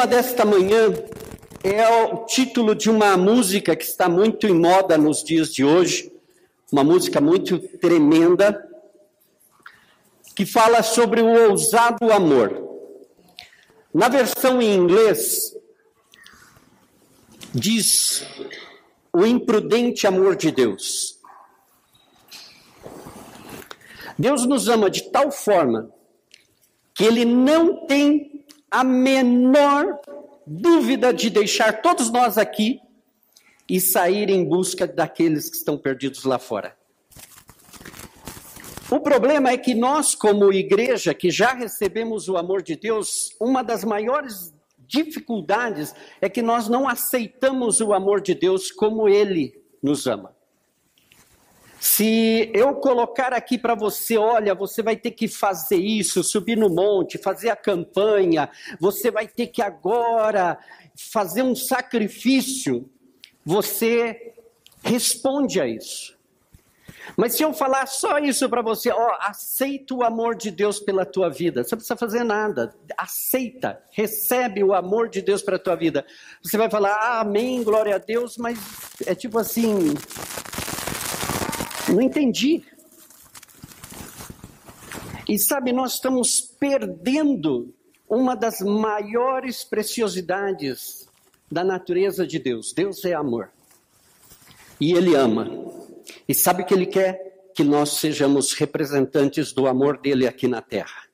tema desta manhã é o título de uma música que está muito em moda nos dias de hoje, uma música muito tremenda, que fala sobre o ousado amor. Na versão em inglês, diz o imprudente amor de Deus. Deus nos ama de tal forma que Ele não tem a menor dúvida de deixar todos nós aqui e sair em busca daqueles que estão perdidos lá fora. O problema é que nós, como igreja, que já recebemos o amor de Deus, uma das maiores dificuldades é que nós não aceitamos o amor de Deus como Ele nos ama. Se eu colocar aqui para você, olha, você vai ter que fazer isso, subir no monte, fazer a campanha, você vai ter que agora fazer um sacrifício, você responde a isso. Mas se eu falar só isso para você, ó, aceita o amor de Deus pela tua vida, você não precisa fazer nada, aceita, recebe o amor de Deus para tua vida. Você vai falar, ah, amém, glória a Deus, mas é tipo assim, não entendi. E sabe, nós estamos perdendo uma das maiores preciosidades da natureza de Deus. Deus é amor. E Ele ama. E sabe que Ele quer que nós sejamos representantes do amor dele aqui na terra.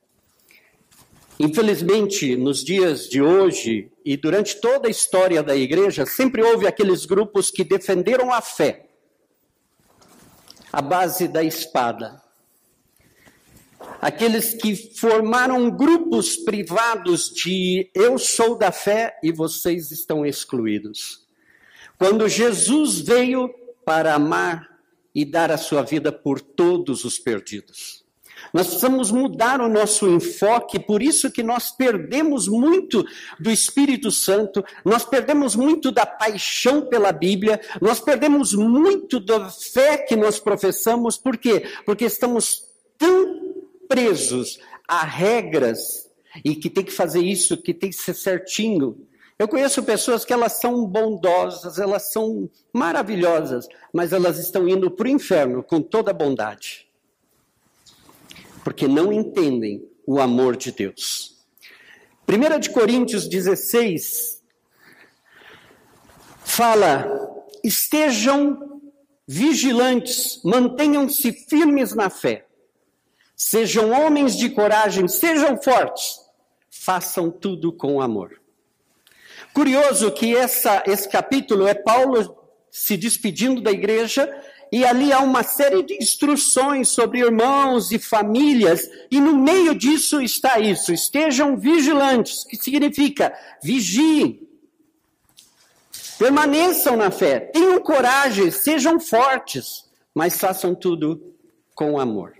Infelizmente, nos dias de hoje e durante toda a história da igreja, sempre houve aqueles grupos que defenderam a fé a base da espada. Aqueles que formaram grupos privados de eu sou da fé e vocês estão excluídos. Quando Jesus veio para amar e dar a sua vida por todos os perdidos. Nós precisamos mudar o nosso enfoque, por isso que nós perdemos muito do Espírito Santo, nós perdemos muito da paixão pela Bíblia, nós perdemos muito da fé que nós professamos, por quê? Porque estamos tão presos a regras e que tem que fazer isso, que tem que ser certinho. Eu conheço pessoas que elas são bondosas, elas são maravilhosas, mas elas estão indo para o inferno com toda a bondade porque não entendem o amor de Deus. 1 de Coríntios 16 fala: estejam vigilantes, mantenham-se firmes na fé, sejam homens de coragem, sejam fortes, façam tudo com amor. Curioso que essa, esse capítulo é Paulo se despedindo da igreja e ali há uma série de instruções sobre irmãos e famílias, e no meio disso está isso: estejam vigilantes, que significa vigiem, permaneçam na fé, tenham coragem, sejam fortes, mas façam tudo com amor.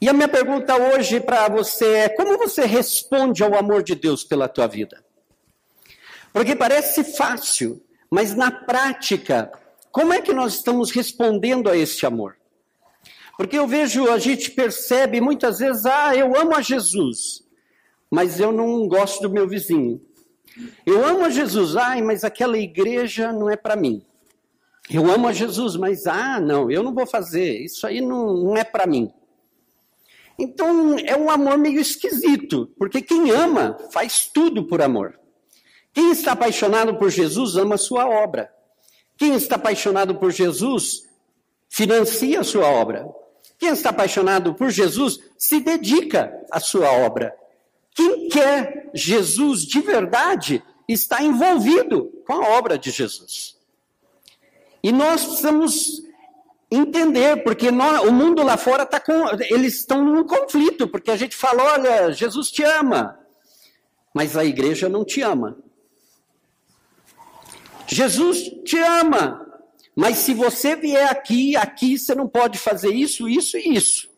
E a minha pergunta hoje para você é: como você responde ao amor de Deus pela tua vida? Porque parece fácil, mas na prática como é que nós estamos respondendo a esse amor? Porque eu vejo, a gente percebe muitas vezes, ah, eu amo a Jesus, mas eu não gosto do meu vizinho. Eu amo a Jesus, ai, mas aquela igreja não é para mim. Eu amo a Jesus, mas ah, não, eu não vou fazer, isso aí não, não é para mim. Então é um amor meio esquisito, porque quem ama faz tudo por amor. Quem está apaixonado por Jesus ama a sua obra. Quem está apaixonado por Jesus financia a sua obra. Quem está apaixonado por Jesus se dedica à sua obra. Quem quer Jesus de verdade está envolvido com a obra de Jesus. E nós precisamos entender, porque nós, o mundo lá fora está com. Eles estão num conflito, porque a gente fala: olha, Jesus te ama, mas a igreja não te ama. Jesus te ama, mas se você vier aqui, aqui você não pode fazer isso, isso e isso.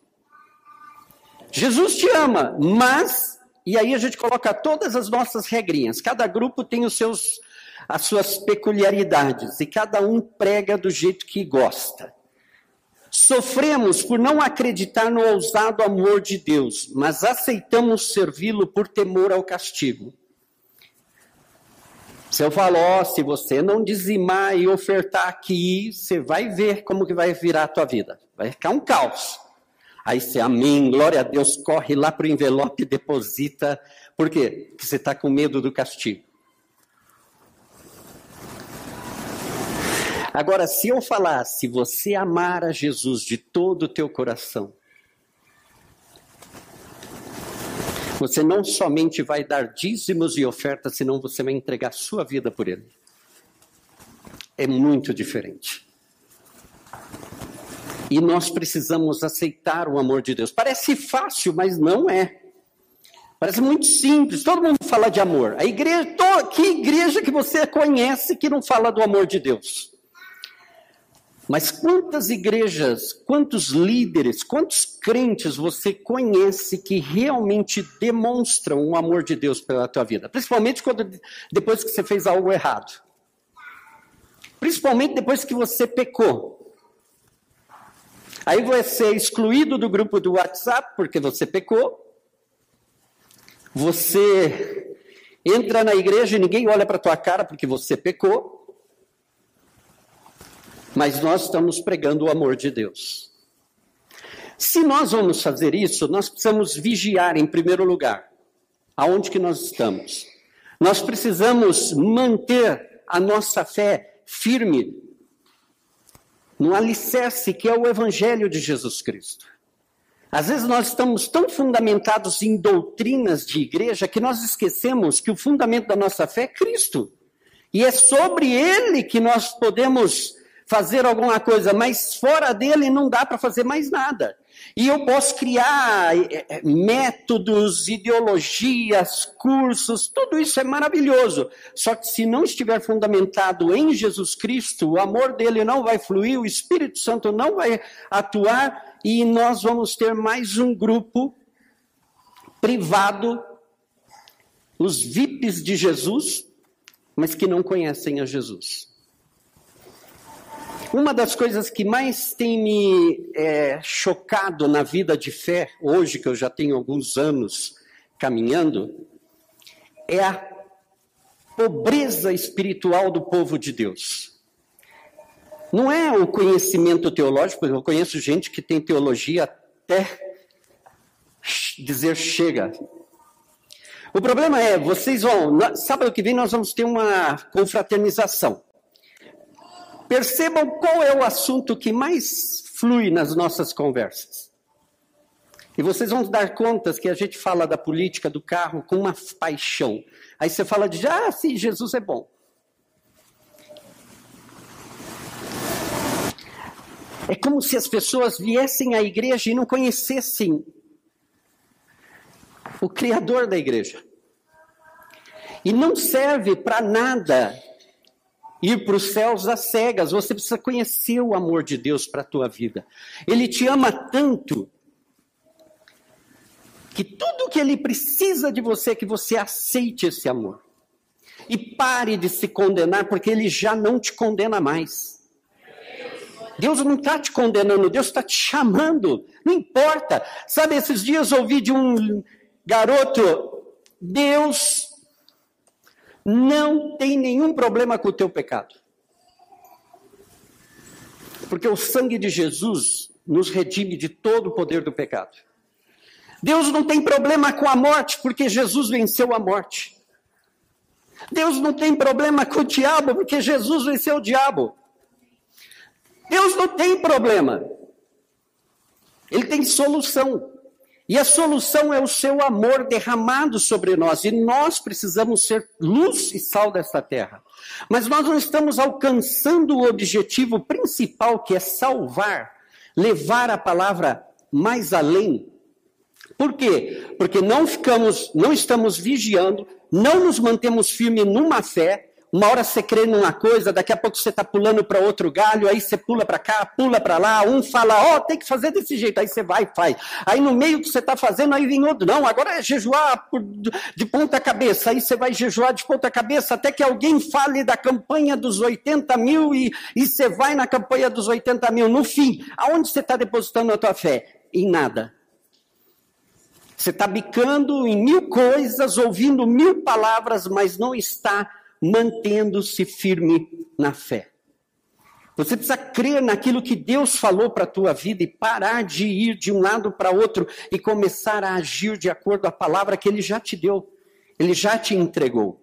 Jesus te ama, mas e aí a gente coloca todas as nossas regrinhas. Cada grupo tem os seus as suas peculiaridades e cada um prega do jeito que gosta. Sofremos por não acreditar no ousado amor de Deus, mas aceitamos servi-lo por temor ao castigo. Se eu falo, se você não dizimar e ofertar aqui, você vai ver como que vai virar a tua vida. Vai ficar um caos. Aí você, amém, glória a Deus, corre lá para o envelope deposita. Por quê? Porque você está com medo do castigo. Agora, se eu falar, se você amar a Jesus de todo o teu coração, Você não somente vai dar dízimos e ofertas, senão você vai entregar sua vida por Ele. É muito diferente. E nós precisamos aceitar o amor de Deus. Parece fácil, mas não é. Parece muito simples. Todo mundo fala de amor. A igreja, que igreja que você conhece que não fala do amor de Deus? Mas quantas igrejas, quantos líderes, quantos crentes você conhece que realmente demonstram o amor de Deus pela tua vida? Principalmente quando, depois que você fez algo errado. Principalmente depois que você pecou. Aí você é excluído do grupo do WhatsApp porque você pecou. Você entra na igreja e ninguém olha para tua cara porque você pecou. Mas nós estamos pregando o amor de Deus. Se nós vamos fazer isso, nós precisamos vigiar em primeiro lugar aonde que nós estamos. Nós precisamos manter a nossa fé firme no alicerce que é o evangelho de Jesus Cristo. Às vezes nós estamos tão fundamentados em doutrinas de igreja que nós esquecemos que o fundamento da nossa fé é Cristo. E é sobre ele que nós podemos fazer alguma coisa, mas fora dele não dá para fazer mais nada. E eu posso criar é, é, métodos, ideologias, cursos, tudo isso é maravilhoso. Só que se não estiver fundamentado em Jesus Cristo, o amor dele não vai fluir, o Espírito Santo não vai atuar e nós vamos ter mais um grupo privado, os VIPs de Jesus, mas que não conhecem a Jesus. Uma das coisas que mais tem me é, chocado na vida de fé, hoje que eu já tenho alguns anos caminhando, é a pobreza espiritual do povo de Deus. Não é o conhecimento teológico, eu conheço gente que tem teologia até dizer chega. O problema é, vocês vão, sábado que vem nós vamos ter uma confraternização. Percebam qual é o assunto que mais flui nas nossas conversas. E vocês vão dar contas que a gente fala da política do carro com uma paixão. Aí você fala de, ah, sim, Jesus é bom. É como se as pessoas viessem à igreja e não conhecessem o Criador da igreja. E não serve para nada ir para os céus às cegas. Você precisa conhecer o amor de Deus para a tua vida. Ele te ama tanto que tudo que ele precisa de você é que você aceite esse amor. E pare de se condenar, porque ele já não te condena mais. Deus não está te condenando, Deus está te chamando. Não importa. Sabe, esses dias ouvi de um garoto, Deus não tem nenhum problema com o teu pecado. Porque o sangue de Jesus nos redime de todo o poder do pecado. Deus não tem problema com a morte, porque Jesus venceu a morte. Deus não tem problema com o diabo, porque Jesus venceu o diabo. Deus não tem problema. Ele tem solução. E a solução é o seu amor derramado sobre nós. E nós precisamos ser luz e sal desta terra. Mas nós não estamos alcançando o objetivo principal, que é salvar, levar a palavra mais além. Por quê? Porque não ficamos, não estamos vigiando, não nos mantemos firmes numa fé, uma hora você crê numa coisa, daqui a pouco você está pulando para outro galho, aí você pula para cá, pula para lá, um fala, ó, oh, tem que fazer desse jeito, aí você vai e faz. Aí no meio que você está fazendo, aí vem outro, não, agora é jejuar de ponta cabeça, aí você vai jejuar de ponta cabeça, até que alguém fale da campanha dos 80 mil e, e você vai na campanha dos 80 mil. No fim, aonde você está depositando a tua fé? Em nada. Você está bicando em mil coisas, ouvindo mil palavras, mas não está mantendo-se firme na fé. Você precisa crer naquilo que Deus falou para a tua vida e parar de ir de um lado para outro e começar a agir de acordo com a palavra que Ele já te deu, Ele já te entregou.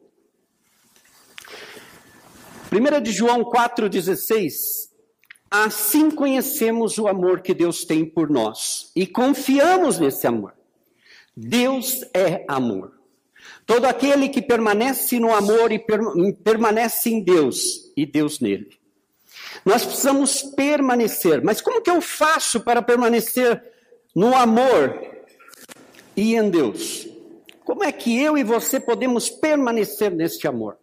1 de João 4,16 Assim conhecemos o amor que Deus tem por nós e confiamos nesse amor. Deus é amor. Todo aquele que permanece no amor e permanece em Deus e Deus nele. Nós precisamos permanecer. Mas como que eu faço para permanecer no amor e em Deus? Como é que eu e você podemos permanecer neste amor?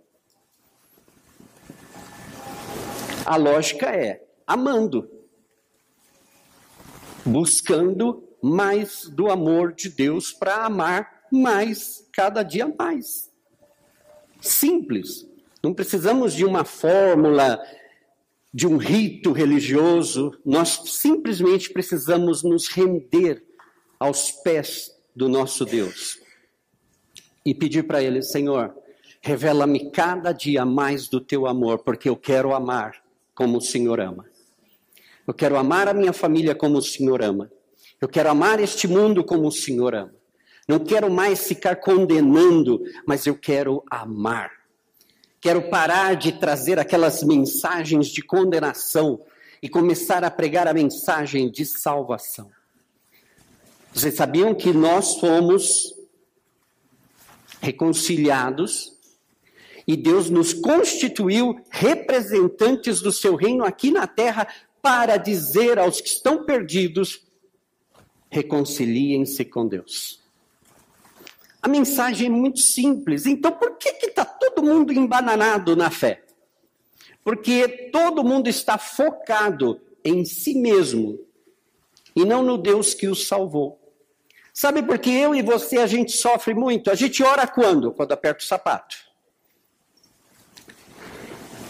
A lógica é amando, buscando mais do amor de Deus para amar mais, cada dia mais. Simples. Não precisamos de uma fórmula, de um rito religioso, nós simplesmente precisamos nos render aos pés do nosso Deus e pedir para Ele: Senhor, revela-me cada dia mais do teu amor, porque eu quero amar como o Senhor ama. Eu quero amar a minha família como o Senhor ama. Eu quero amar este mundo como o Senhor ama. Não quero mais ficar condenando, mas eu quero amar. Quero parar de trazer aquelas mensagens de condenação e começar a pregar a mensagem de salvação. Vocês sabiam que nós fomos reconciliados e Deus nos constituiu representantes do seu reino aqui na terra para dizer aos que estão perdidos: reconciliem-se com Deus. A mensagem é muito simples. Então, por que está todo mundo embananado na fé? Porque todo mundo está focado em si mesmo e não no Deus que os salvou. Sabe por que eu e você a gente sofre muito? A gente ora quando? Quando aperta o sapato.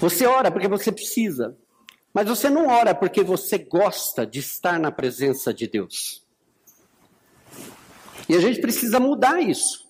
Você ora porque você precisa. Mas você não ora porque você gosta de estar na presença de Deus. E a gente precisa mudar isso.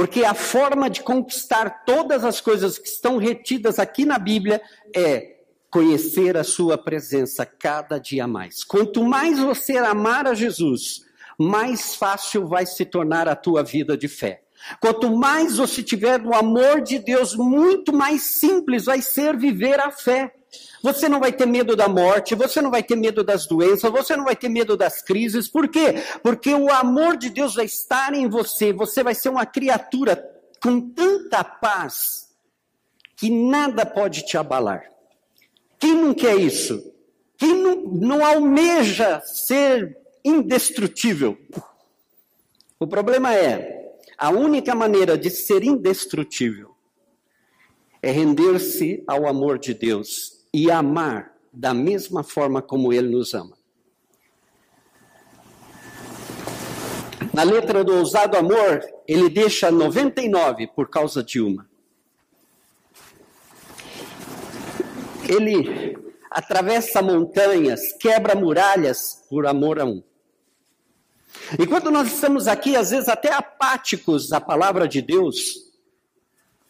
Porque a forma de conquistar todas as coisas que estão retidas aqui na Bíblia é conhecer a sua presença cada dia mais. Quanto mais você amar a Jesus, mais fácil vai se tornar a tua vida de fé. Quanto mais você tiver o amor de Deus, muito mais simples vai ser viver a fé. Você não vai ter medo da morte, você não vai ter medo das doenças, você não vai ter medo das crises. Por quê? Porque o amor de Deus vai estar em você. Você vai ser uma criatura com tanta paz que nada pode te abalar. Quem não quer isso? Quem não, não almeja ser indestrutível? O problema é, a única maneira de ser indestrutível é render-se ao amor de Deus e amar da mesma forma como Ele nos ama. Na letra do ousado amor, ele deixa 99 por causa de uma. Ele atravessa montanhas, quebra muralhas por amor a um. Enquanto nós estamos aqui, às vezes até apáticos à palavra de Deus,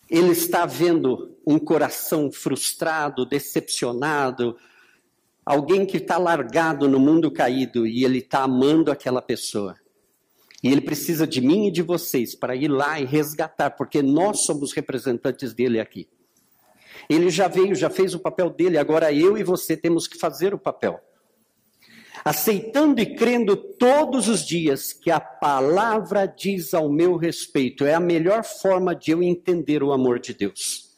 ele está vendo um coração frustrado, decepcionado, alguém que está largado no mundo caído e ele está amando aquela pessoa. E ele precisa de mim e de vocês para ir lá e resgatar, porque nós somos representantes dele aqui. Ele já veio, já fez o papel dele, agora eu e você temos que fazer o papel aceitando e crendo todos os dias que a palavra diz ao meu respeito. É a melhor forma de eu entender o amor de Deus.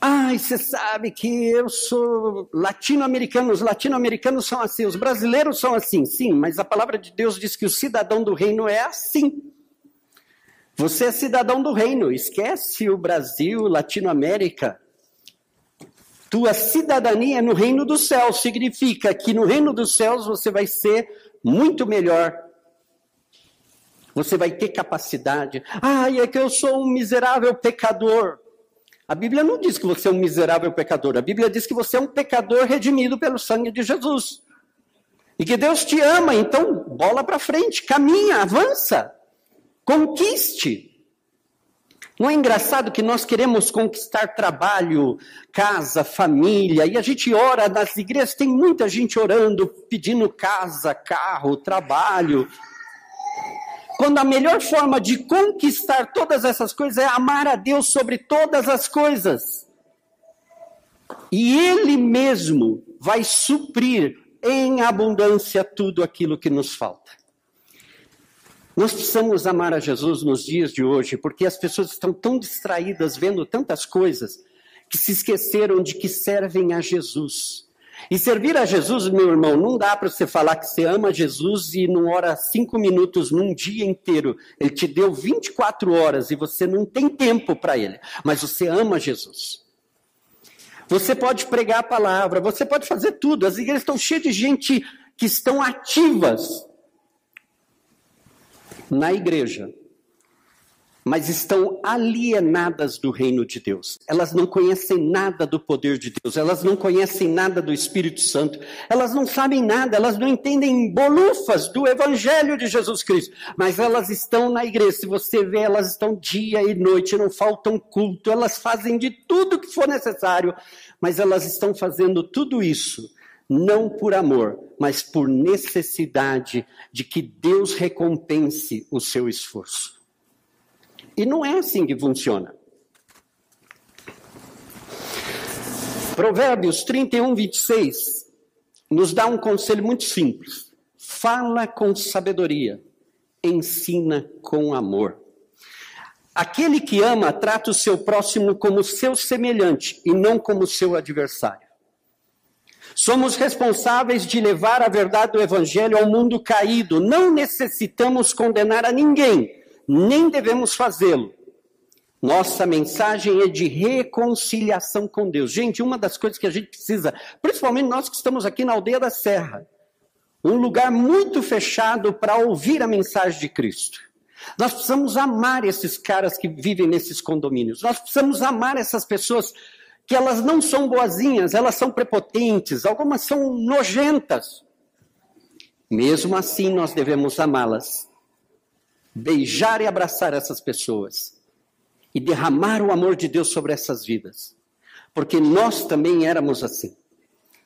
Ai, você sabe que eu sou latino-americano, os latino-americanos são assim, os brasileiros são assim, sim, mas a palavra de Deus diz que o cidadão do reino é assim. Você é cidadão do reino, esquece o Brasil, Latinoamérica. Tua cidadania no reino dos céus significa que no reino dos céus você vai ser muito melhor. Você vai ter capacidade. Ah, é que eu sou um miserável pecador. A Bíblia não diz que você é um miserável pecador. A Bíblia diz que você é um pecador redimido pelo sangue de Jesus. E que Deus te ama, então bola para frente, caminha, avança, conquiste. Não é engraçado que nós queremos conquistar trabalho, casa, família, e a gente ora nas igrejas, tem muita gente orando, pedindo casa, carro, trabalho. Quando a melhor forma de conquistar todas essas coisas é amar a Deus sobre todas as coisas. E Ele mesmo vai suprir em abundância tudo aquilo que nos falta. Nós precisamos amar a Jesus nos dias de hoje, porque as pessoas estão tão distraídas vendo tantas coisas que se esqueceram de que servem a Jesus. E servir a Jesus, meu irmão, não dá para você falar que você ama Jesus e não ora cinco minutos num dia inteiro. Ele te deu 24 horas e você não tem tempo para ele, mas você ama Jesus. Você pode pregar a palavra, você pode fazer tudo. As igrejas estão cheias de gente que estão ativas na igreja, mas estão alienadas do reino de Deus. Elas não conhecem nada do poder de Deus, elas não conhecem nada do Espírito Santo, elas não sabem nada, elas não entendem bolufas do Evangelho de Jesus Cristo, mas elas estão na igreja. Se você vê, elas estão dia e noite, não faltam culto, elas fazem de tudo que for necessário, mas elas estão fazendo tudo isso não por amor, mas por necessidade de que Deus recompense o seu esforço. E não é assim que funciona. Provérbios 31, 26 nos dá um conselho muito simples. Fala com sabedoria, ensina com amor. Aquele que ama trata o seu próximo como seu semelhante e não como seu adversário. Somos responsáveis de levar a verdade do Evangelho ao mundo caído. Não necessitamos condenar a ninguém, nem devemos fazê-lo. Nossa mensagem é de reconciliação com Deus. Gente, uma das coisas que a gente precisa, principalmente nós que estamos aqui na aldeia da Serra, um lugar muito fechado para ouvir a mensagem de Cristo. Nós precisamos amar esses caras que vivem nesses condomínios. Nós precisamos amar essas pessoas que elas não são boazinhas, elas são prepotentes, algumas são nojentas. Mesmo assim, nós devemos amá-las, beijar e abraçar essas pessoas e derramar o amor de Deus sobre essas vidas, porque nós também éramos assim.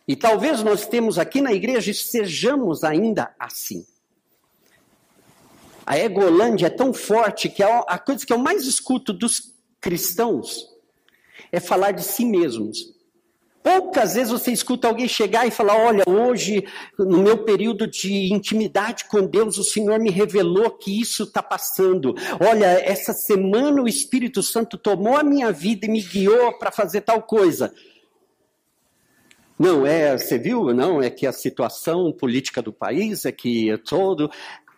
E talvez nós temos aqui na igreja e sejamos ainda assim. A egolândia é tão forte que a coisa que eu mais escuto dos cristãos é falar de si mesmos. Poucas vezes você escuta alguém chegar e falar: Olha, hoje, no meu período de intimidade com Deus, o Senhor me revelou que isso está passando. Olha, essa semana o Espírito Santo tomou a minha vida e me guiou para fazer tal coisa. Não, é, você viu? Não, é que a situação política do país é que é todo.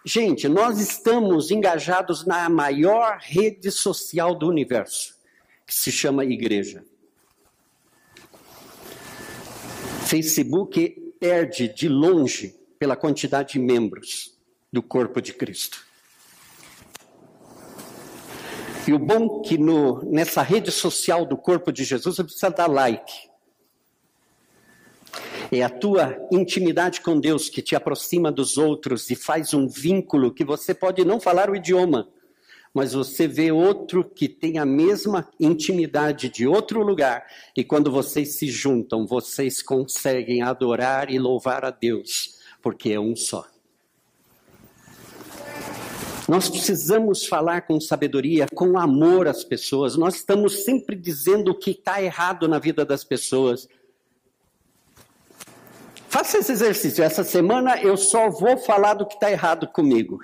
Gente, nós estamos engajados na maior rede social do universo que se chama igreja. Facebook perde de longe pela quantidade de membros do corpo de Cristo. E o bom que no, nessa rede social do corpo de Jesus você precisa dar like. É a tua intimidade com Deus que te aproxima dos outros e faz um vínculo que você pode não falar o idioma, mas você vê outro que tem a mesma intimidade de outro lugar, e quando vocês se juntam, vocês conseguem adorar e louvar a Deus, porque é um só. Nós precisamos falar com sabedoria, com amor às pessoas. Nós estamos sempre dizendo o que está errado na vida das pessoas. Faça esse exercício. Essa semana eu só vou falar do que está errado comigo.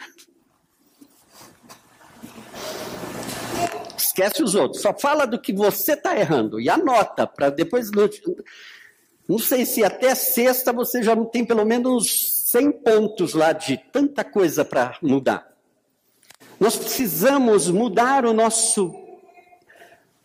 Esquece os outros, só fala do que você está errando e anota para depois. Não, sei se até sexta você já não tem pelo menos 100 pontos lá de tanta coisa para mudar. Nós precisamos mudar o nosso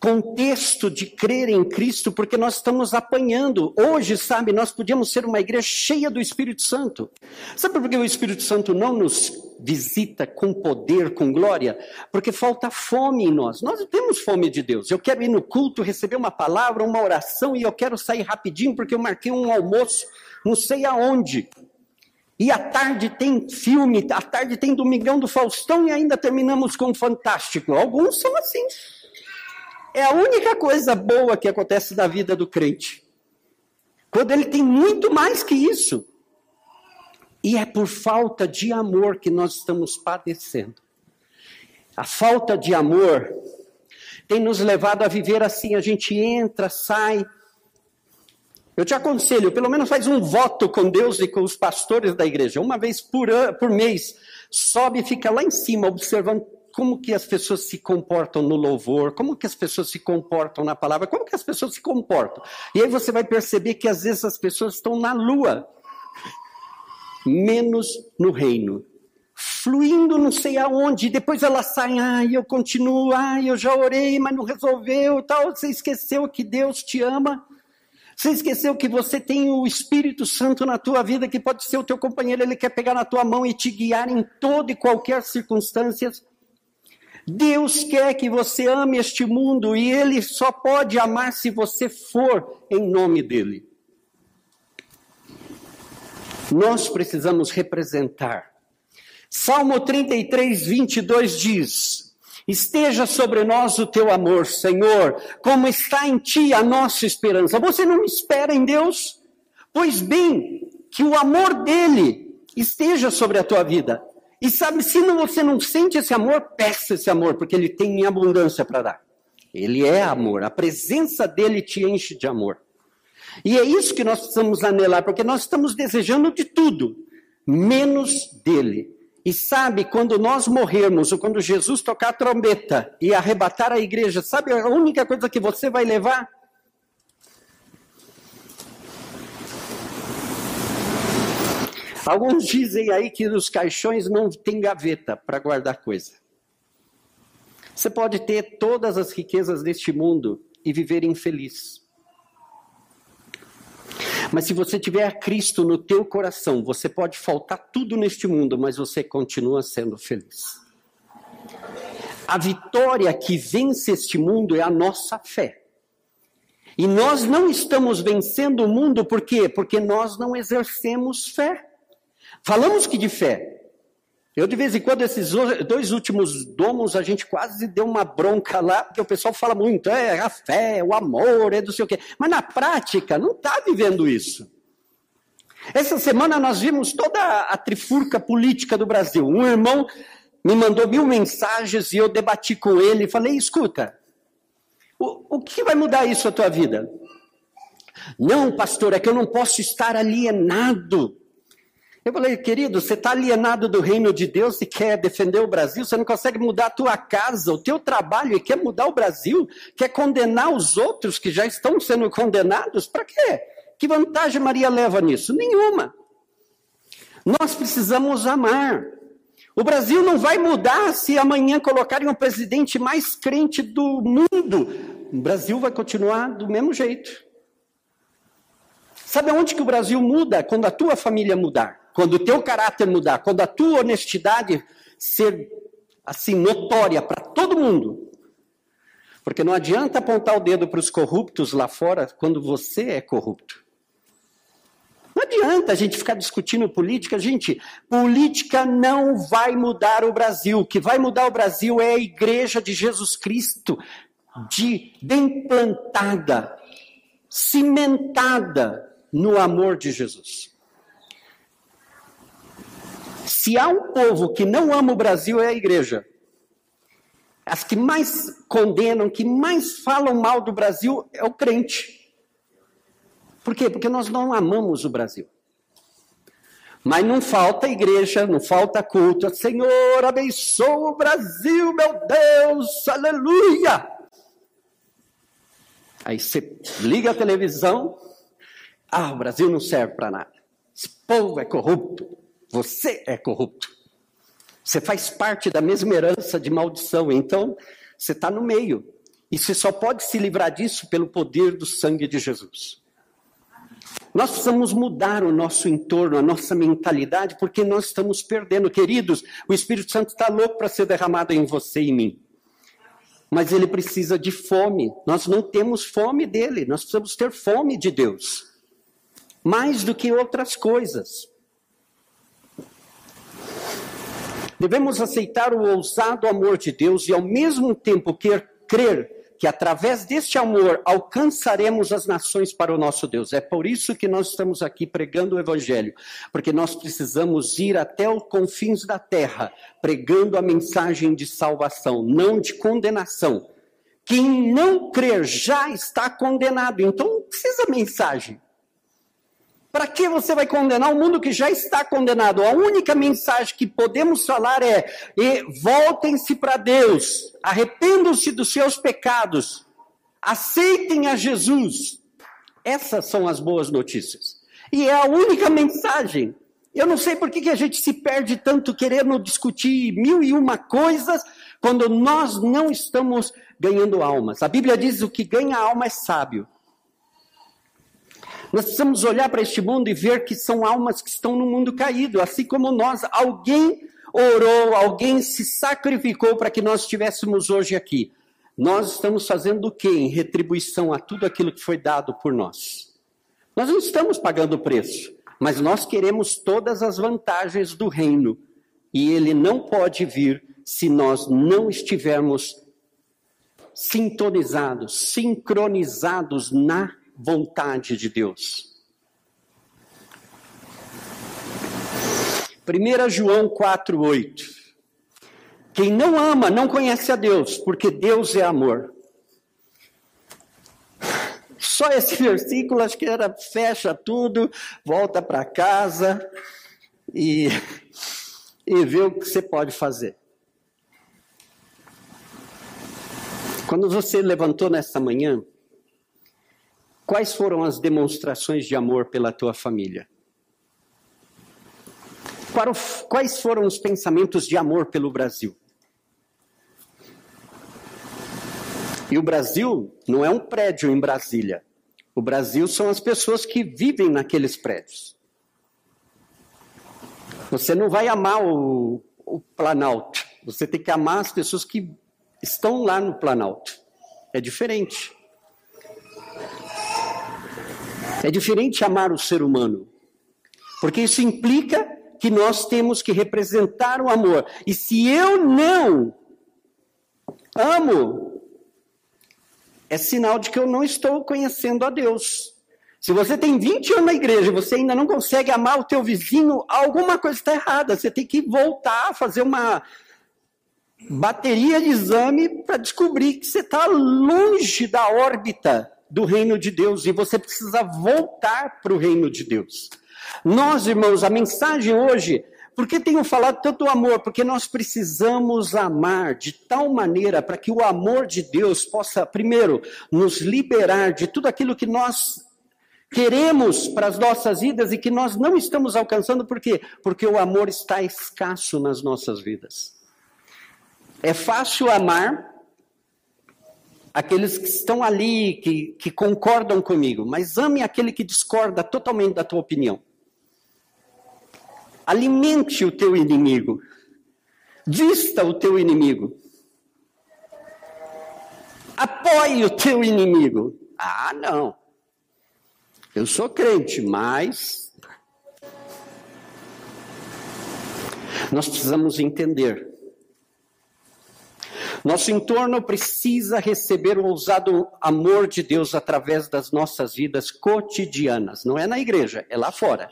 contexto de crer em Cristo, porque nós estamos apanhando. Hoje, sabe, nós podíamos ser uma igreja cheia do Espírito Santo. Sabe por que o Espírito Santo não nos visita com poder, com glória? Porque falta fome em nós. Nós temos fome de Deus. Eu quero ir no culto, receber uma palavra, uma oração, e eu quero sair rapidinho porque eu marquei um almoço, não sei aonde. E à tarde tem filme, à tarde tem Domingão do Faustão e ainda terminamos com Fantástico. Alguns são assim. É a única coisa boa que acontece na vida do crente. Quando ele tem muito mais que isso. E é por falta de amor que nós estamos padecendo. A falta de amor tem nos levado a viver assim: a gente entra, sai. Eu te aconselho, pelo menos faz um voto com Deus e com os pastores da igreja. Uma vez por, por mês, sobe e fica lá em cima, observando como que as pessoas se comportam no louvor, como que as pessoas se comportam na palavra, como que as pessoas se comportam. E aí você vai perceber que às vezes as pessoas estão na lua, menos no reino fluindo não sei aonde, depois ela sai, ai, eu continuo, ai, eu já orei, mas não resolveu, tal, você esqueceu que Deus te ama, você esqueceu que você tem o Espírito Santo na tua vida, que pode ser o teu companheiro, ele quer pegar na tua mão e te guiar em toda e qualquer circunstância. Deus quer que você ame este mundo e ele só pode amar se você for em nome dele. Nós precisamos representar Salmo 33, 22 diz: Esteja sobre nós o teu amor, Senhor, como está em ti a nossa esperança. Você não espera em Deus? Pois bem, que o amor dele esteja sobre a tua vida. E sabe, se não, você não sente esse amor, peça esse amor, porque ele tem em abundância para dar. Ele é amor, a presença dele te enche de amor. E é isso que nós precisamos anelar, porque nós estamos desejando de tudo, menos dele. E sabe, quando nós morrermos, ou quando Jesus tocar a trombeta e arrebatar a igreja, sabe a única coisa que você vai levar? Alguns dizem aí que os caixões não tem gaveta para guardar coisa. Você pode ter todas as riquezas deste mundo e viver infeliz. Mas se você tiver Cristo no teu coração, você pode faltar tudo neste mundo, mas você continua sendo feliz. A vitória que vence este mundo é a nossa fé. E nós não estamos vencendo o mundo por quê? Porque nós não exercemos fé. Falamos que de fé, eu, de vez em quando, esses dois últimos domos, a gente quase deu uma bronca lá, porque o pessoal fala muito, é a fé, o amor, é do sei o quê. Mas na prática, não está vivendo isso. Essa semana nós vimos toda a trifurca política do Brasil. Um irmão me mandou mil mensagens e eu debati com ele e falei: escuta, o, o que vai mudar isso a tua vida? Não, pastor, é que eu não posso estar alienado eu falei, querido, você está alienado do reino de Deus e quer defender o Brasil, você não consegue mudar a tua casa, o teu trabalho e quer mudar o Brasil, quer condenar os outros que já estão sendo condenados, para quê? Que vantagem Maria leva nisso? Nenhuma. Nós precisamos amar. O Brasil não vai mudar se amanhã colocarem o presidente mais crente do mundo. O Brasil vai continuar do mesmo jeito. Sabe onde que o Brasil muda? Quando a tua família mudar quando o teu caráter mudar, quando a tua honestidade ser assim notória para todo mundo. Porque não adianta apontar o dedo para os corruptos lá fora quando você é corrupto. Não adianta a gente ficar discutindo política. Gente, política não vai mudar o Brasil. O que vai mudar o Brasil é a igreja de Jesus Cristo, de bem plantada, cimentada no amor de Jesus. Se há um povo que não ama o Brasil, é a igreja. As que mais condenam, que mais falam mal do Brasil, é o crente. Por quê? Porque nós não amamos o Brasil. Mas não falta igreja, não falta culto. Senhor, abençoa o Brasil, meu Deus, aleluia! Aí você liga a televisão, ah, o Brasil não serve para nada. Esse povo é corrupto. Você é corrupto. Você faz parte da mesma herança de maldição. Então, você está no meio. E você só pode se livrar disso pelo poder do sangue de Jesus. Nós precisamos mudar o nosso entorno, a nossa mentalidade, porque nós estamos perdendo. Queridos, o Espírito Santo está louco para ser derramado em você e em mim. Mas ele precisa de fome. Nós não temos fome dele, nós precisamos ter fome de Deus. Mais do que outras coisas. Devemos aceitar o ousado amor de Deus e, ao mesmo tempo, quer crer que através deste amor alcançaremos as nações para o nosso Deus. É por isso que nós estamos aqui pregando o Evangelho, porque nós precisamos ir até os confins da terra, pregando a mensagem de salvação, não de condenação. Quem não crer já está condenado, então não precisa mensagem. Para que você vai condenar um mundo que já está condenado? A única mensagem que podemos falar é: voltem-se para Deus, arrependam-se dos seus pecados, aceitem a Jesus. Essas são as boas notícias. E é a única mensagem. Eu não sei por que, que a gente se perde tanto querendo discutir mil e uma coisas quando nós não estamos ganhando almas. A Bíblia diz: o que ganha alma é sábio. Nós precisamos olhar para este mundo e ver que são almas que estão no mundo caído, assim como nós. Alguém orou, alguém se sacrificou para que nós estivéssemos hoje aqui. Nós estamos fazendo o que em retribuição a tudo aquilo que foi dado por nós? Nós não estamos pagando preço, mas nós queremos todas as vantagens do reino. E ele não pode vir se nós não estivermos sintonizados, sincronizados na vontade de Deus. 1 João 4,8. Quem não ama não conhece a Deus, porque Deus é amor. Só esse versículo acho que era fecha tudo, volta para casa e, e vê o que você pode fazer. Quando você levantou nesta manhã, Quais foram as demonstrações de amor pela tua família? Quais foram os pensamentos de amor pelo Brasil? E o Brasil não é um prédio em Brasília. O Brasil são as pessoas que vivem naqueles prédios. Você não vai amar o, o Planalto. Você tem que amar as pessoas que estão lá no Planalto. É diferente. É diferente amar o ser humano, porque isso implica que nós temos que representar o amor. E se eu não amo, é sinal de que eu não estou conhecendo a Deus. Se você tem 20 anos na igreja e você ainda não consegue amar o teu vizinho, alguma coisa está errada. Você tem que voltar a fazer uma bateria de exame para descobrir que você está longe da órbita do reino de Deus e você precisa voltar para o reino de Deus. Nós, irmãos, a mensagem hoje, por que tenho falado tanto amor? Porque nós precisamos amar de tal maneira para que o amor de Deus possa, primeiro, nos liberar de tudo aquilo que nós queremos para as nossas vidas e que nós não estamos alcançando, por quê? Porque o amor está escasso nas nossas vidas. É fácil amar aqueles que estão ali, que, que concordam comigo, mas ame aquele que discorda totalmente da tua opinião. Alimente o teu inimigo. Vista o teu inimigo. Apoie o teu inimigo. Ah, não. Eu sou crente, mas. Nós precisamos entender nosso entorno precisa receber o ousado amor de Deus através das nossas vidas cotidianas. Não é na igreja, é lá fora.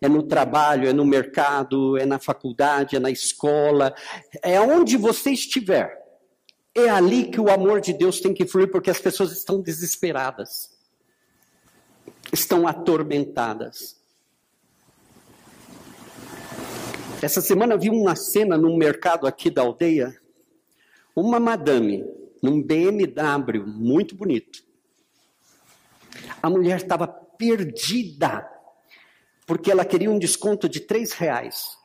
É no trabalho, é no mercado, é na faculdade, é na escola, é onde você estiver. É ali que o amor de Deus tem que fluir, porque as pessoas estão desesperadas, estão atormentadas. Essa semana vi uma cena num mercado aqui da aldeia uma madame num BMW muito bonito. A mulher estava perdida, porque ela queria um desconto de três reais.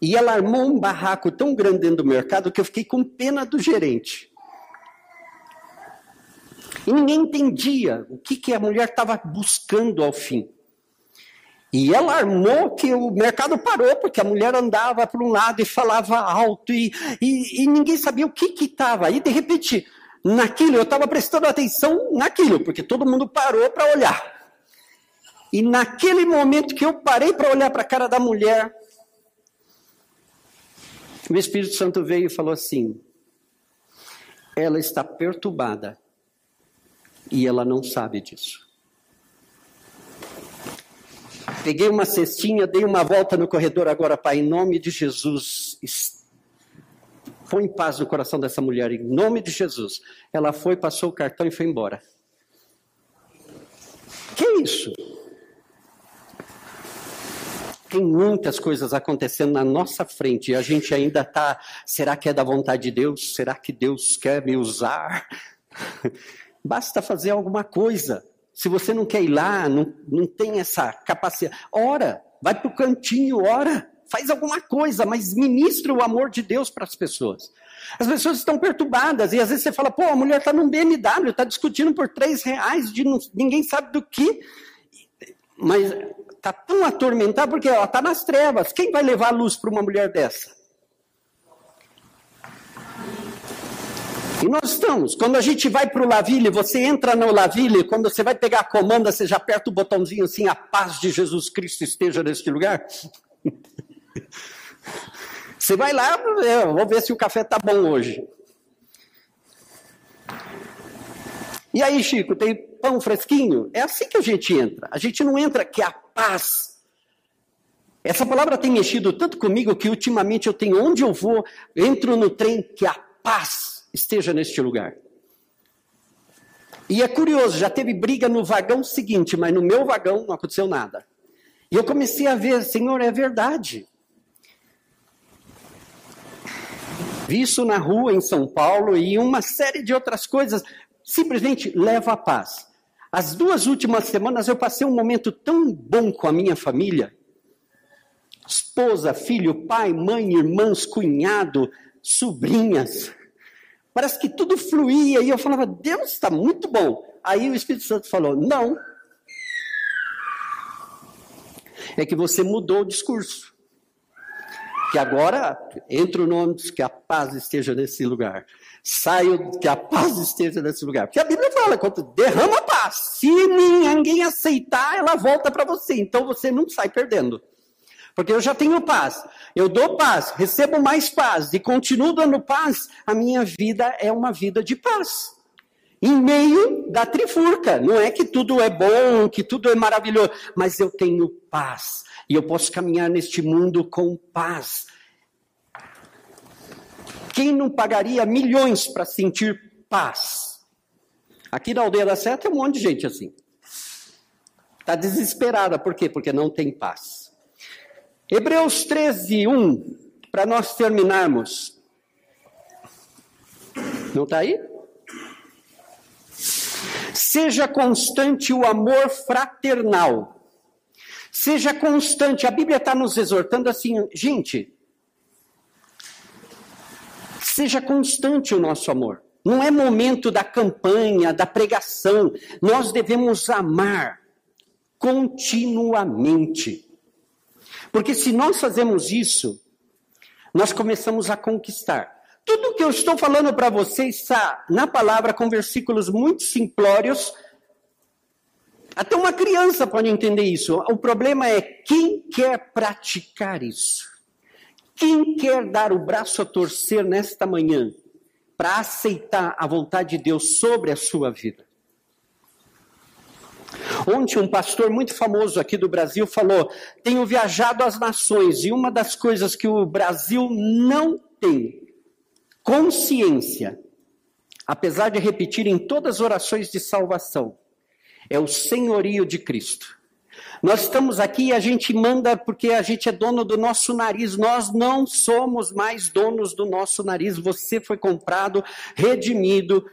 E ela armou um barraco tão grande dentro do mercado que eu fiquei com pena do gerente. E ninguém entendia o que, que a mulher estava buscando ao fim. E ela armou que o mercado parou, porque a mulher andava para um lado e falava alto, e, e, e ninguém sabia o que estava. Aí, de repente, naquilo, eu estava prestando atenção naquilo, porque todo mundo parou para olhar. E naquele momento que eu parei para olhar para a cara da mulher, o Espírito Santo veio e falou assim: ela está perturbada e ela não sabe disso. Peguei uma cestinha, dei uma volta no corredor agora, Pai, em nome de Jesus. Põe paz no coração dessa mulher, em nome de Jesus. Ela foi, passou o cartão e foi embora. Que isso? Tem muitas coisas acontecendo na nossa frente e a gente ainda está. Será que é da vontade de Deus? Será que Deus quer me usar? Basta fazer alguma coisa. Se você não quer ir lá, não, não tem essa capacidade, ora, vai para o cantinho, ora, faz alguma coisa, mas ministra o amor de Deus para as pessoas. As pessoas estão perturbadas e às vezes você fala, pô, a mulher está num BMW, está discutindo por três reais, de não, ninguém sabe do que, mas está tão atormentada porque ela está nas trevas. Quem vai levar a luz para uma mulher dessa? E nós estamos. Quando a gente vai para o Laville, você entra no Laville, quando você vai pegar a comanda, você já aperta o botãozinho assim, a paz de Jesus Cristo esteja neste lugar. Você vai lá, vou ver se o café tá bom hoje. E aí, Chico, tem pão fresquinho? É assim que a gente entra. A gente não entra que a paz. Essa palavra tem mexido tanto comigo que ultimamente eu tenho onde eu vou, entro no trem que a paz esteja neste lugar. E é curioso, já teve briga no vagão seguinte, mas no meu vagão não aconteceu nada. E eu comecei a ver, Senhor, é verdade. Vi isso na rua em São Paulo e uma série de outras coisas. Simplesmente leva a paz. As duas últimas semanas eu passei um momento tão bom com a minha família. Esposa, filho, pai, mãe, irmãos, cunhado, sobrinhas. Parece que tudo fluía e eu falava, Deus está muito bom. Aí o Espírito Santo falou, não. É que você mudou o discurso que agora entro no ônibus, que a paz esteja nesse lugar. Saio, que a paz esteja nesse lugar. Porque a Bíblia fala, quando derrama paz, se ninguém aceitar, ela volta para você. Então você não sai perdendo. Porque eu já tenho paz, eu dou paz, recebo mais paz e continuo dando paz, a minha vida é uma vida de paz. Em meio da trifurca. Não é que tudo é bom, que tudo é maravilhoso, mas eu tenho paz e eu posso caminhar neste mundo com paz. Quem não pagaria milhões para sentir paz? Aqui na aldeia da Seta tem um monte de gente assim. Está desesperada, por quê? Porque não tem paz. Hebreus 13, 1, para nós terminarmos. Não está aí? Seja constante o amor fraternal Seja constante. A Bíblia está nos exortando assim, gente. Seja constante o nosso amor. Não é momento da campanha, da pregação. Nós devemos amar continuamente. Porque se nós fazemos isso, nós começamos a conquistar. Tudo que eu estou falando para vocês está na palavra com versículos muito simplórios, até uma criança pode entender isso. O problema é quem quer praticar isso. Quem quer dar o braço a torcer nesta manhã para aceitar a vontade de Deus sobre a sua vida? Ontem, um pastor muito famoso aqui do Brasil falou: Tenho viajado às nações e uma das coisas que o Brasil não tem consciência, apesar de repetir em todas as orações de salvação, é o senhorio de Cristo. Nós estamos aqui e a gente manda porque a gente é dono do nosso nariz. Nós não somos mais donos do nosso nariz. Você foi comprado, redimido,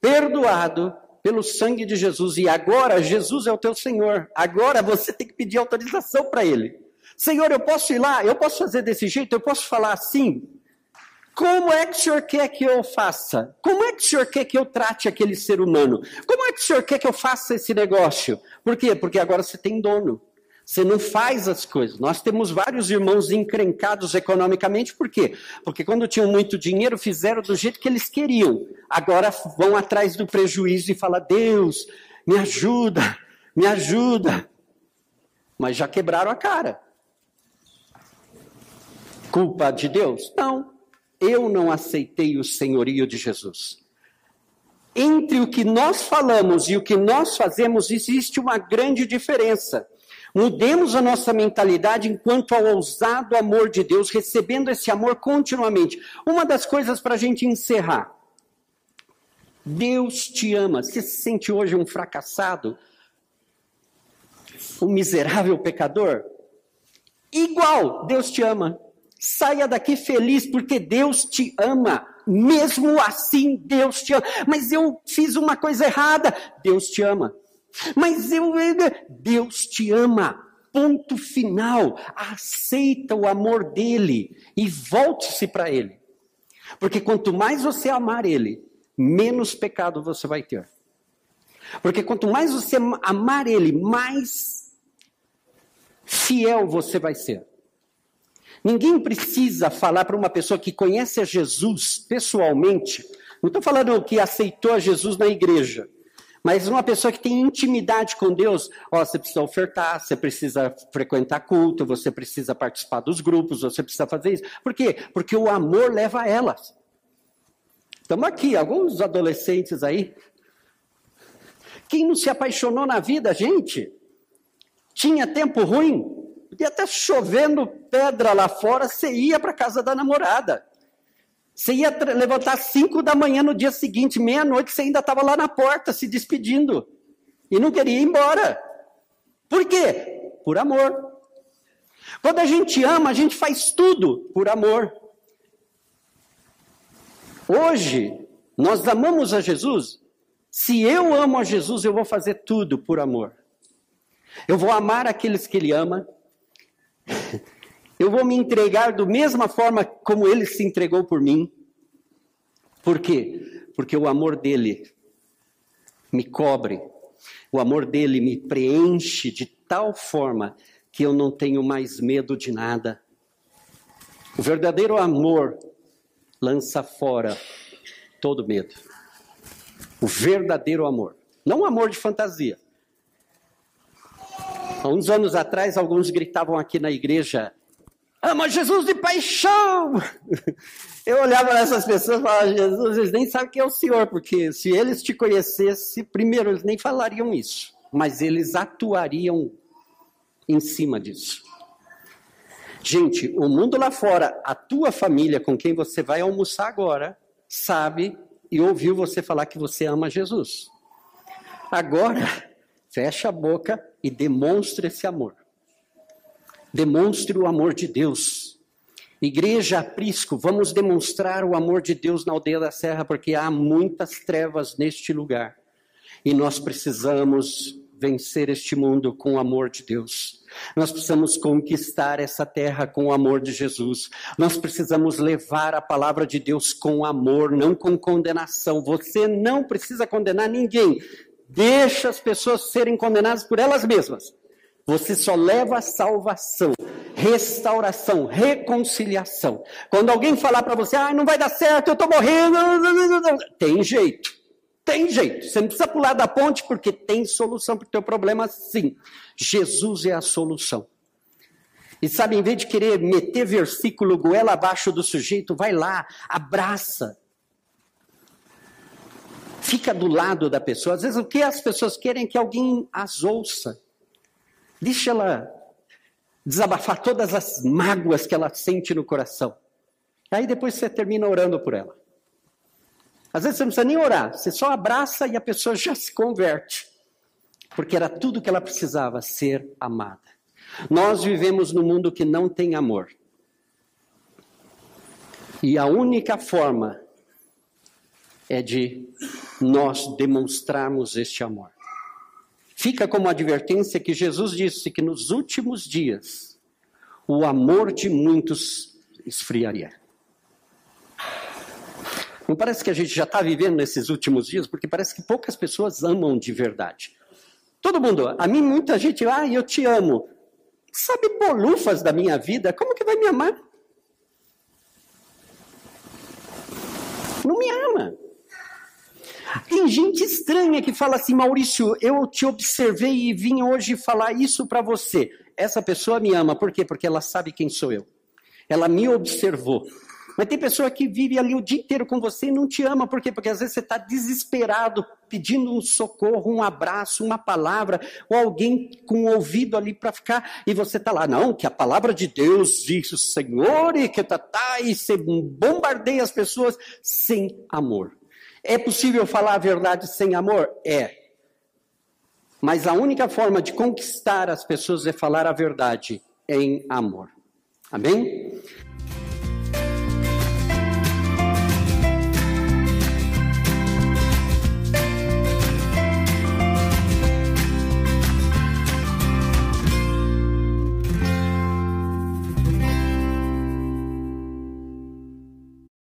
perdoado pelo sangue de Jesus. E agora Jesus é o teu Senhor. Agora você tem que pedir autorização para Ele. Senhor, eu posso ir lá? Eu posso fazer desse jeito? Eu posso falar assim? Como é que o senhor quer que eu faça? Como é que o senhor quer que eu trate aquele ser humano? Como é que o senhor quer que eu faça esse negócio? Por quê? Porque agora você tem dono. Você não faz as coisas. Nós temos vários irmãos encrencados economicamente, por quê? Porque quando tinham muito dinheiro, fizeram do jeito que eles queriam. Agora vão atrás do prejuízo e falam: Deus, me ajuda, me ajuda. Mas já quebraram a cara. Culpa de Deus? Não eu não aceitei o senhorio de Jesus. Entre o que nós falamos e o que nós fazemos existe uma grande diferença. Mudemos a nossa mentalidade enquanto ao ousado amor de Deus, recebendo esse amor continuamente. Uma das coisas para a gente encerrar. Deus te ama. Você se sente hoje um fracassado? Um miserável pecador? Igual, Deus te ama. Saia daqui feliz porque Deus te ama. Mesmo assim, Deus te ama. Mas eu fiz uma coisa errada. Deus te ama. Mas eu, Deus te ama. Ponto final. Aceita o amor dele e volte-se para ele. Porque quanto mais você amar ele, menos pecado você vai ter. Porque quanto mais você amar ele, mais fiel você vai ser. Ninguém precisa falar para uma pessoa que conhece a Jesus pessoalmente. Não estou falando que aceitou a Jesus na igreja. Mas uma pessoa que tem intimidade com Deus, ó, você precisa ofertar, você precisa frequentar culto, você precisa participar dos grupos, você precisa fazer isso. Por quê? Porque o amor leva a elas. Estamos aqui, alguns adolescentes aí. Quem não se apaixonou na vida, gente? Tinha tempo ruim? Podia estar chovendo pedra lá fora, você ia para casa da namorada. Você ia levantar 5 da manhã no dia seguinte, meia-noite, você ainda estava lá na porta se despedindo. E não queria ir embora. Por quê? Por amor. Quando a gente ama, a gente faz tudo por amor. Hoje, nós amamos a Jesus. Se eu amo a Jesus, eu vou fazer tudo por amor. Eu vou amar aqueles que Ele ama. Eu vou me entregar da mesma forma como ele se entregou por mim. Por quê? Porque o amor dele me cobre, o amor dele me preenche de tal forma que eu não tenho mais medo de nada. O verdadeiro amor lança fora todo medo. O verdadeiro amor. Não o amor de fantasia. Há uns anos atrás, alguns gritavam aqui na igreja: Ama Jesus de paixão. Eu olhava essas pessoas e falava, Jesus, eles nem sabem quem é o Senhor, porque se eles te conhecessem, primeiro, eles nem falariam isso, mas eles atuariam em cima disso. Gente, o mundo lá fora, a tua família com quem você vai almoçar agora, sabe e ouviu você falar que você ama Jesus. Agora, fecha a boca e demonstre esse amor. Demonstre o amor de Deus. Igreja Aprisco, vamos demonstrar o amor de Deus na aldeia da Serra, porque há muitas trevas neste lugar. E nós precisamos vencer este mundo com o amor de Deus. Nós precisamos conquistar essa terra com o amor de Jesus. Nós precisamos levar a palavra de Deus com amor, não com condenação. Você não precisa condenar ninguém. Deixa as pessoas serem condenadas por elas mesmas. Você só leva a salvação, restauração, reconciliação. Quando alguém falar para você, ah, não vai dar certo, eu estou morrendo, tem jeito. Tem jeito. Você não precisa pular da ponte porque tem solução para o teu problema, sim. Jesus é a solução. E sabe, em vez de querer meter versículo goela abaixo do sujeito, vai lá, abraça. Fica do lado da pessoa. Às vezes o que as pessoas querem é que alguém as ouça. Deixa ela desabafar todas as mágoas que ela sente no coração. Aí depois você termina orando por ela. Às vezes você não precisa nem orar, você só abraça e a pessoa já se converte. Porque era tudo que ela precisava, ser amada. Nós vivemos num mundo que não tem amor. E a única forma é de nós demonstrarmos este amor. Fica como advertência que Jesus disse que nos últimos dias o amor de muitos esfriaria. Não parece que a gente já está vivendo nesses últimos dias? Porque parece que poucas pessoas amam de verdade. Todo mundo, a mim muita gente, ah, eu te amo. Sabe bolufas da minha vida, como que vai me amar? Não me ama. Tem gente estranha que fala assim, Maurício, eu te observei e vim hoje falar isso para você. Essa pessoa me ama, por quê? Porque ela sabe quem sou eu. Ela me observou. Mas tem pessoa que vive ali o dia inteiro com você e não te ama. Por quê? Porque às vezes você está desesperado, pedindo um socorro, um abraço, uma palavra, ou alguém com o ouvido ali para ficar, e você está lá, não, que a palavra de Deus diz o Senhor, e que tá, tá, e você bombardeia as pessoas sem amor. É possível falar a verdade sem amor? É. Mas a única forma de conquistar as pessoas é falar a verdade em amor. Amém?